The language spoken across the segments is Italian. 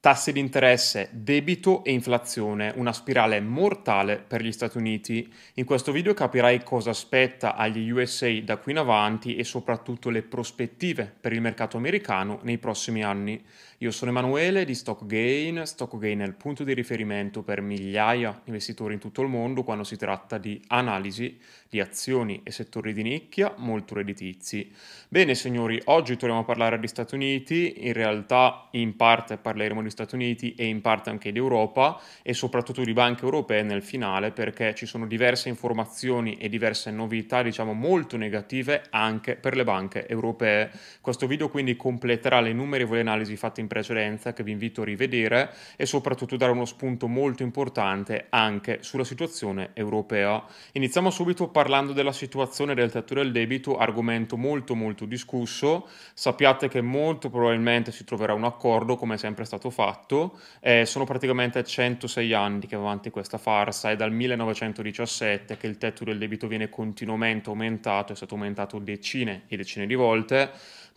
Tassi di interesse, debito e inflazione, una spirale mortale per gli Stati Uniti. In questo video capirai cosa aspetta agli USA da qui in avanti e soprattutto le prospettive per il mercato americano nei prossimi anni. Io sono Emanuele di StockGain. StockGain è il punto di riferimento per migliaia di investitori in tutto il mondo quando si tratta di analisi di azioni e settori di nicchia molto redditizi. Bene signori, oggi torniamo a parlare di Stati Uniti, in realtà in parte parleremo di degli Stati Uniti e in parte anche di Europa e soprattutto di banche europee nel finale perché ci sono diverse informazioni e diverse novità diciamo molto negative anche per le banche europee. Questo video quindi completerà le innumerevoli analisi fatte in precedenza che vi invito a rivedere e soprattutto dare uno spunto molto importante anche sulla situazione europea. Iniziamo subito parlando della situazione del tetto del debito, argomento molto molto discusso. Sappiate che molto probabilmente si troverà un accordo come è sempre stato fatto fatto. Eh, sono praticamente 106 anni che va avanti questa farsa, è dal 1917 che il tetto del debito viene continuamente aumentato, è stato aumentato decine e decine di volte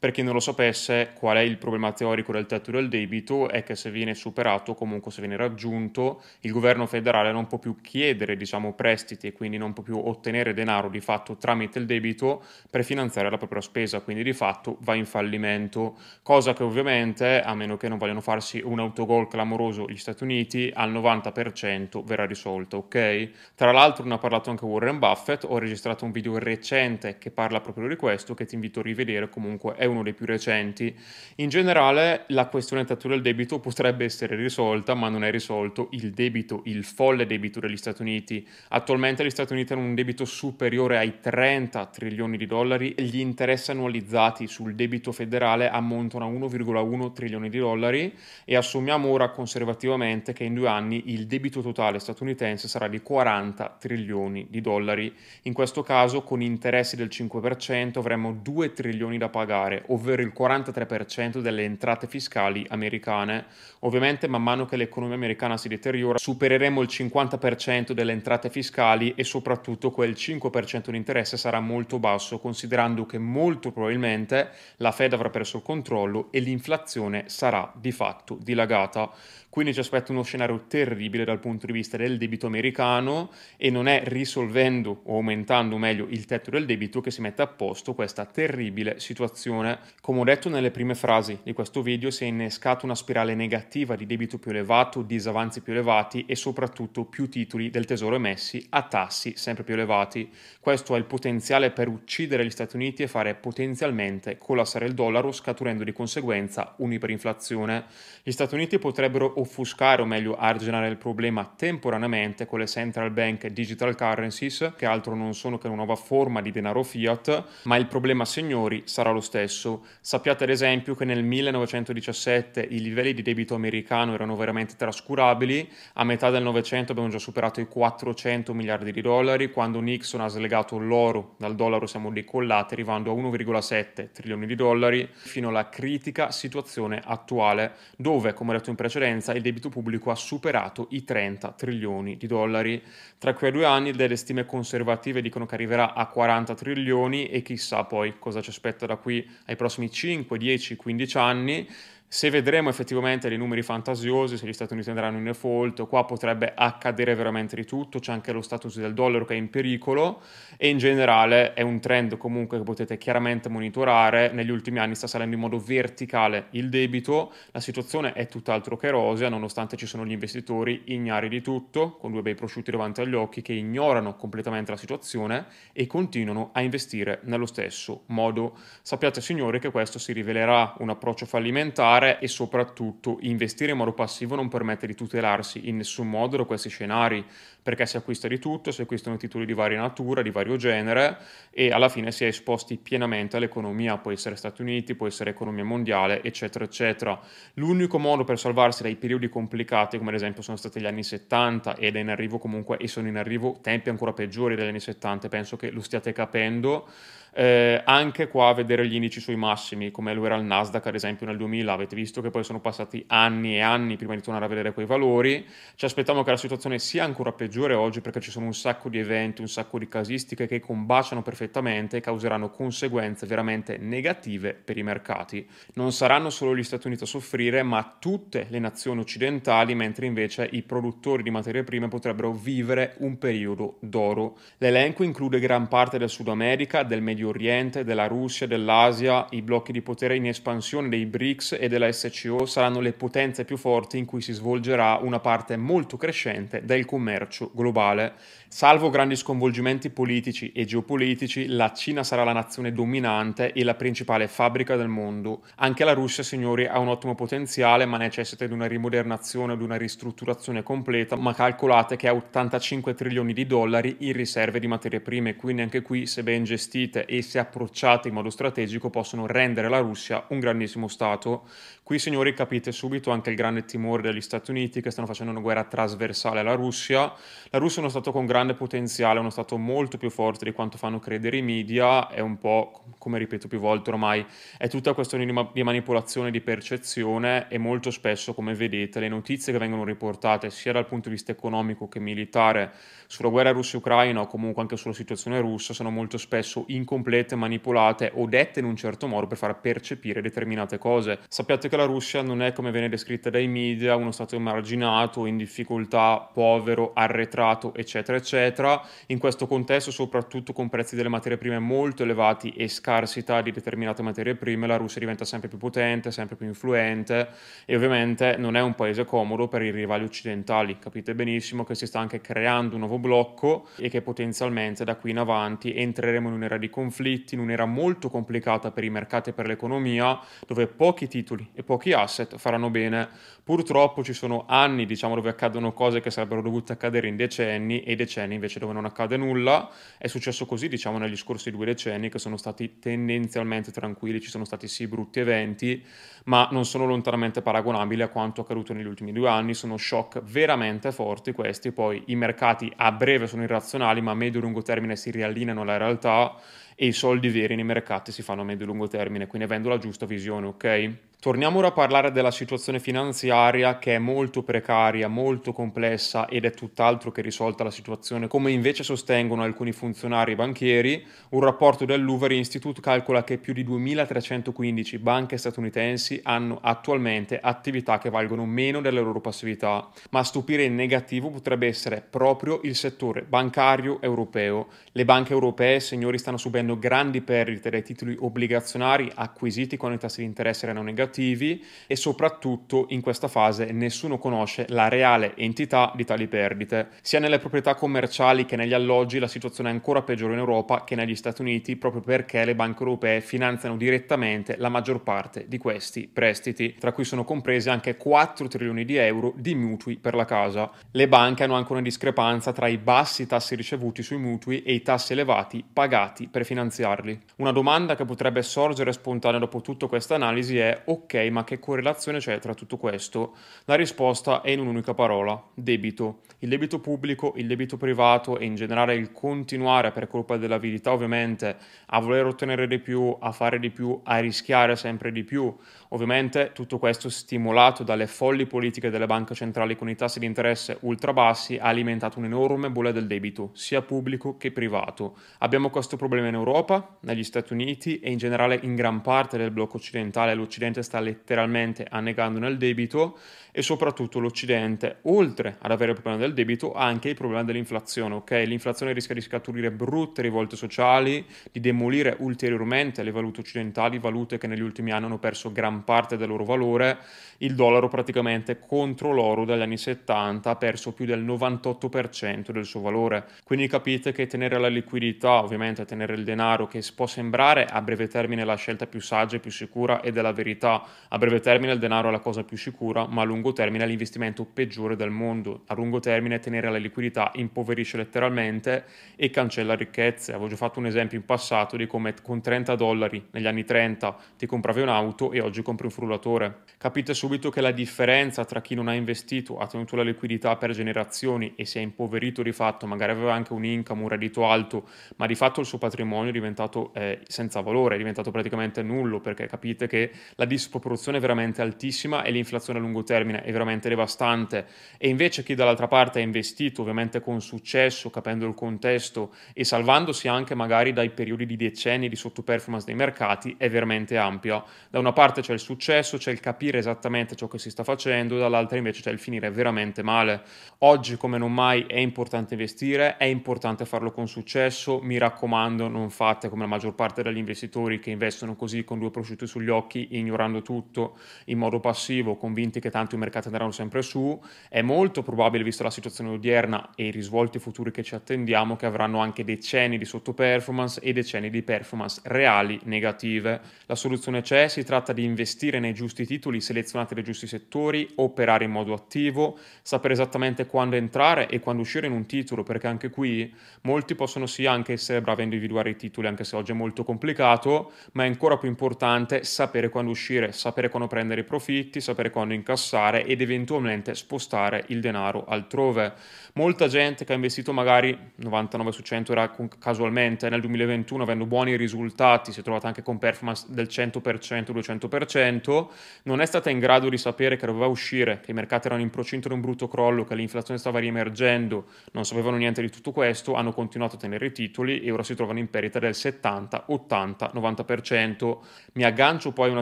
per chi non lo sapesse, qual è il problema teorico del tetto del debito è che se viene superato, comunque se viene raggiunto, il governo federale non può più chiedere diciamo, prestiti e quindi non può più ottenere denaro di fatto tramite il debito per finanziare la propria spesa, quindi di fatto va in fallimento, cosa che ovviamente, a meno che non vogliano farsi un autogol clamoroso gli Stati Uniti, al 90% verrà risolto, ok? Tra l'altro ne ha parlato anche Warren Buffett, ho registrato un video recente che parla proprio di questo, che ti invito a rivedere, comunque è un uno dei più recenti. In generale la questione tetto del debito potrebbe essere risolta, ma non è risolto il debito, il folle debito degli Stati Uniti. Attualmente gli Stati Uniti hanno un debito superiore ai 30 trilioni di dollari, gli interessi annualizzati sul debito federale ammontano a 1,1 trilioni di dollari e assumiamo ora conservativamente che in due anni il debito totale statunitense sarà di 40 trilioni di dollari. In questo caso con interessi del 5% avremo 2 trilioni da pagare ovvero il 43% delle entrate fiscali americane. Ovviamente man mano che l'economia americana si deteriora supereremo il 50% delle entrate fiscali e soprattutto quel 5% di interesse sarà molto basso considerando che molto probabilmente la Fed avrà perso il controllo e l'inflazione sarà di fatto dilagata. Quindi ci aspetta uno scenario terribile dal punto di vista del debito americano e non è risolvendo o aumentando meglio il tetto del debito che si mette a posto questa terribile situazione. Come ho detto nelle prime frasi di questo video si è innescata una spirale negativa di debito più elevato, disavanzi più elevati e soprattutto più titoli del tesoro emessi a tassi sempre più elevati. Questo ha il potenziale per uccidere gli Stati Uniti e fare potenzialmente collassare il dollaro scaturendo di conseguenza un'iperinflazione. Gli Stati Uniti potrebbero offuscare o meglio arginare il problema temporaneamente con le central bank digital currencies, che altro non sono che una nuova forma di denaro fiat, ma il problema signori sarà lo stesso. Sappiate ad esempio che nel 1917 i livelli di debito americano erano veramente trascurabili, a metà del Novecento abbiamo già superato i 400 miliardi di dollari, quando Nixon ha slegato l'oro dal dollaro siamo decollati arrivando a 1,7 trilioni di dollari fino alla critica situazione attuale, dove come detto in precedenza il debito pubblico ha superato i 30 trilioni di dollari. Tra quei due anni delle stime conservative dicono che arriverà a 40 trilioni e chissà poi cosa ci aspetta da qui ai prossimi 5, 10, 15 anni. Se vedremo effettivamente dei numeri fantasiosi, se gli Stati Uniti andranno in default, qua potrebbe accadere veramente di tutto, c'è anche lo status del dollaro che è in pericolo e in generale è un trend comunque che potete chiaramente monitorare, negli ultimi anni sta salendo in modo verticale il debito, la situazione è tutt'altro che rosea nonostante ci sono gli investitori ignari di tutto, con due bei prosciutti davanti agli occhi che ignorano completamente la situazione e continuano a investire nello stesso modo. Sappiate signori che questo si rivelerà un approccio fallimentare fare e soprattutto investire in modo passivo non permette di tutelarsi in nessun modo da questi scenari, perché si acquista di tutto, si acquistano titoli di varia natura, di vario genere e alla fine si è esposti pienamente all'economia, può essere Stati Uniti, può essere economia mondiale, eccetera, eccetera. L'unico modo per salvarsi dai periodi complicati, come ad esempio sono stati gli anni 70 ed è in arrivo comunque e sono in arrivo tempi ancora peggiori degli anni 70, penso che lo stiate capendo, Eh, anche qua a vedere gli indici sui massimi, come lo era il Nasdaq ad esempio nel 2000, avete visto che poi sono passati anni e anni prima di tornare a vedere quei valori. Ci aspettiamo che la situazione sia ancora peggiore oggi perché ci sono un sacco di eventi, un sacco di casistiche che combaciano perfettamente e causeranno conseguenze veramente negative per i mercati. Non saranno solo gli Stati Uniti a soffrire, ma tutte le nazioni occidentali, mentre invece i produttori di materie prime potrebbero vivere un periodo d'oro. L'elenco include gran parte del Sud America, del Medio Medio Oriente, della Russia, dell'Asia, i blocchi di potere in espansione dei BRICS e della SCO saranno le potenze più forti in cui si svolgerà una parte molto crescente del commercio globale. Salvo grandi sconvolgimenti politici e geopolitici, la Cina sarà la nazione dominante e la principale fabbrica del mondo. Anche la Russia, signori, ha un ottimo potenziale, ma necessita di una rimodernazione di una ristrutturazione completa, ma calcolate che ha 85 trilioni di dollari in riserve di materie prime, quindi anche qui, se ben gestite e se approcciate in modo strategico, possono rendere la Russia un grandissimo Stato. Qui, signori, capite subito anche il grande timore degli Stati Uniti che stanno facendo una guerra trasversale alla Russia. La Russia è uno Stato con grande potenziale, uno Stato molto più forte di quanto fanno credere i media, è un po', come ripeto più volte ormai, è tutta questione di, ma- di manipolazione di percezione e molto spesso, come vedete, le notizie che vengono riportate sia dal punto di vista economico che militare sulla guerra russa-ucraina o comunque anche sulla situazione russa sono molto spesso incomplete, manipolate o dette in un certo modo per far percepire determinate cose. Sappiate che la Russia non è come viene descritta dai media, uno stato emarginato, in difficoltà, povero, arretrato, eccetera, eccetera. In questo contesto, soprattutto con prezzi delle materie prime molto elevati e scarsità di determinate materie prime, la Russia diventa sempre più potente, sempre più influente e ovviamente non è un paese comodo per i rivali occidentali. Capite benissimo che si sta anche creando un nuovo blocco e che potenzialmente da qui in avanti entreremo in un'era di conflitti, in un'era molto complicata per i mercati e per l'economia, dove pochi titoli e pochi asset faranno bene. Purtroppo ci sono anni, diciamo, dove accadono cose che sarebbero dovute accadere in decenni e decenni invece dove non accade nulla. È successo così, diciamo, negli scorsi due decenni che sono stati tendenzialmente tranquilli, ci sono stati sì brutti eventi, ma non sono lontanamente paragonabili a quanto accaduto negli ultimi due anni. Sono shock veramente forti questi. Poi i mercati a breve sono irrazionali, ma a medio e lungo termine si riallineano alla realtà e i soldi veri nei mercati si fanno a medio e lungo termine, quindi avendo la giusta visione, ok? Torniamo ora a parlare della situazione finanziaria che è molto precaria, molto complessa ed è tutt'altro che risolta la situazione, come invece sostengono alcuni funzionari banchieri. Un rapporto dell'Hoover Institute calcola che più di 2315 banche statunitensi hanno attualmente attività che valgono meno delle loro passività, ma a stupire in negativo potrebbe essere proprio il settore bancario europeo. Le banche europee, signori, stanno subendo grandi perdite dai titoli obbligazionari acquisiti quando i tassi di interesse erano negativi negativi e soprattutto in questa fase nessuno conosce la reale entità di tali perdite. Sia nelle proprietà commerciali che negli alloggi la situazione è ancora peggiore in Europa che negli Stati Uniti proprio perché le banche europee finanziano direttamente la maggior parte di questi prestiti, tra cui sono compresi anche 4 trilioni di euro di mutui per la casa. Le banche hanno anche una discrepanza tra i bassi tassi ricevuti sui mutui e i tassi elevati pagati per finanziarli. Una domanda che potrebbe sorgere spontanea dopo tutta questa analisi è ok ok, ma che correlazione c'è tra tutto questo? La risposta è in un'unica parola, debito. Il debito pubblico, il debito privato e in generale il continuare per colpa dell'avidità ovviamente a voler ottenere di più, a fare di più, a rischiare sempre di più. Ovviamente tutto questo stimolato dalle folli politiche delle banche centrali con i tassi di interesse ultra bassi ha alimentato un'enorme bolla del debito, sia pubblico che privato. Abbiamo questo problema in Europa, negli Stati Uniti e in generale in gran parte del blocco occidentale. L'Occidente sta letteralmente annegando nel debito e soprattutto l'Occidente, oltre ad avere il problema del debito, ha anche il problema dell'inflazione. Ok, l'inflazione rischia di scaturire brutte rivolte sociali, di demolire ulteriormente le valute occidentali, valute che negli ultimi anni hanno perso gran parte del loro valore. Il dollaro praticamente contro l'oro dagli anni 70 ha perso più del 98% del suo valore. Quindi capite che tenere la liquidità, ovviamente tenere il denaro, che può sembrare a breve termine la scelta più saggia e più sicura e della verità, a breve termine il denaro è la cosa più sicura, ma a lungo termine è l'investimento peggiore del mondo. A lungo termine tenere la liquidità impoverisce letteralmente e cancella ricchezze. Avevo già fatto un esempio in passato di come con 30 dollari negli anni 30 ti compravi un'auto e oggi compri un frullatore. Capite subito che la differenza tra chi non ha investito, ha tenuto la liquidità per generazioni e si è impoverito di fatto, magari aveva anche un income, un reddito alto, ma di fatto il suo patrimonio è diventato eh, senza valore, è diventato praticamente nullo perché capite che la disproporzione veramente altissima e l'inflazione a lungo termine è veramente devastante e invece chi dall'altra parte ha investito ovviamente con successo, capendo il contesto e salvandosi anche magari dai periodi di decenni di sottoperformance dei mercati è veramente ampia. Da una parte c'è il successo, c'è il capire esattamente ciò che si sta facendo, dall'altra invece c'è il finire veramente male. Oggi come non mai è importante investire, è importante farlo con successo, mi raccomando non fate come la maggior parte degli investitori che investono così con due prosciutti sugli occhi, ignorando tutto in modo passivo, convinti che tanto i mercati andranno sempre su, è molto probabile, vista la situazione odierna e i risvolti futuri che ci attendiamo, che avranno anche decenni di sottoperformance e decenni di performance reali negative. La soluzione c'è, si tratta di investire nei giusti titoli selezionati dai giusti settori, operare in modo attivo, sapere esattamente quando entrare e quando uscire in un titolo, perché anche qui molti possono sì anche essere bravi a individuare i titoli, anche se oggi è molto complicato, ma è ancora più importante sapere quando uscire, sapere quando prendere i profitti, sapere quando incassare ed eventualmente spostare il denaro altrove. Molta gente che ha investito magari 99 su 100 era casualmente nel 2021 avendo buoni risultati, si è trovata anche con performance del 100%, 200%, non è stata in grado di sapere che doveva uscire, che i mercati erano in procinto di un brutto crollo, che l'inflazione stava riemergendo, non sapevano niente di tutto questo, hanno continuato a tenere i titoli e ora si trovano in perdita del 70, 80, 90%. Mi aggancio poi a una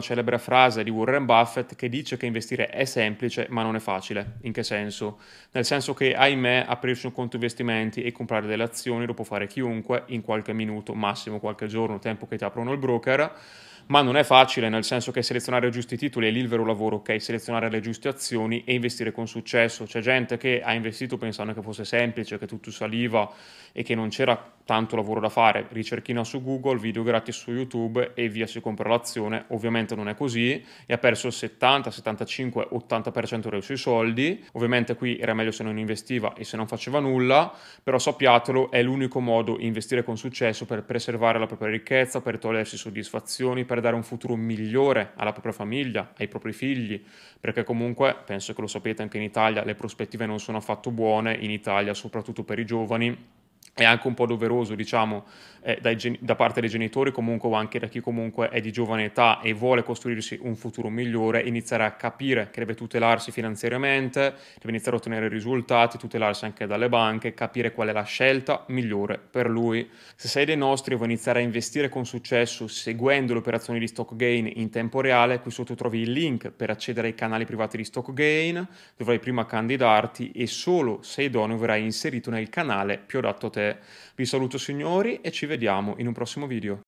celebre frase di Warren Buffett che dice che investire è semplice ma non è facile. In che senso? Nel senso che, ahimè, aprirsi un conto investimenti e comprare delle azioni lo può fare chiunque in qualche minuto, massimo qualche giorno, tempo che ti aprono il broker ma non è facile, nel senso che selezionare i giusti titoli è lì il vero lavoro, ok? Selezionare le giuste azioni e investire con successo. C'è gente che ha investito pensando che fosse semplice, che tutto saliva e che non c'era tanto lavoro da fare. Ricerchina su Google, video gratis su YouTube e via si compra l'azione. Ovviamente non è così e ha perso il 70, 75, 80% dei suoi soldi. Ovviamente qui era meglio se non investiva e se non faceva nulla, però sappiatelo, è l'unico modo investire con successo per preservare la propria ricchezza, per togliersi soddisfazioni, per dare un futuro migliore alla propria famiglia, ai propri figli, perché comunque, penso che lo sapete anche in Italia, le prospettive non sono affatto buone, in Italia soprattutto per i giovani è anche un po' doveroso, diciamo, eh, dai, da parte dei genitori comunque o anche da chi comunque è di giovane età e vuole costruirsi un futuro migliore, iniziare a capire che deve tutelarsi finanziariamente, deve iniziare a ottenere risultati, tutelarsi anche dalle banche, capire qual è la scelta migliore per lui. Se sei dei nostri e vuoi iniziare a investire con successo seguendo le operazioni di stock gain in tempo reale, qui sotto trovi il link per accedere ai canali privati di stock gain, dovrai prima candidarti e solo se idoneo verrai inserito nel canale più adatto a te. Vi saluto signori e ci vediamo in un prossimo video.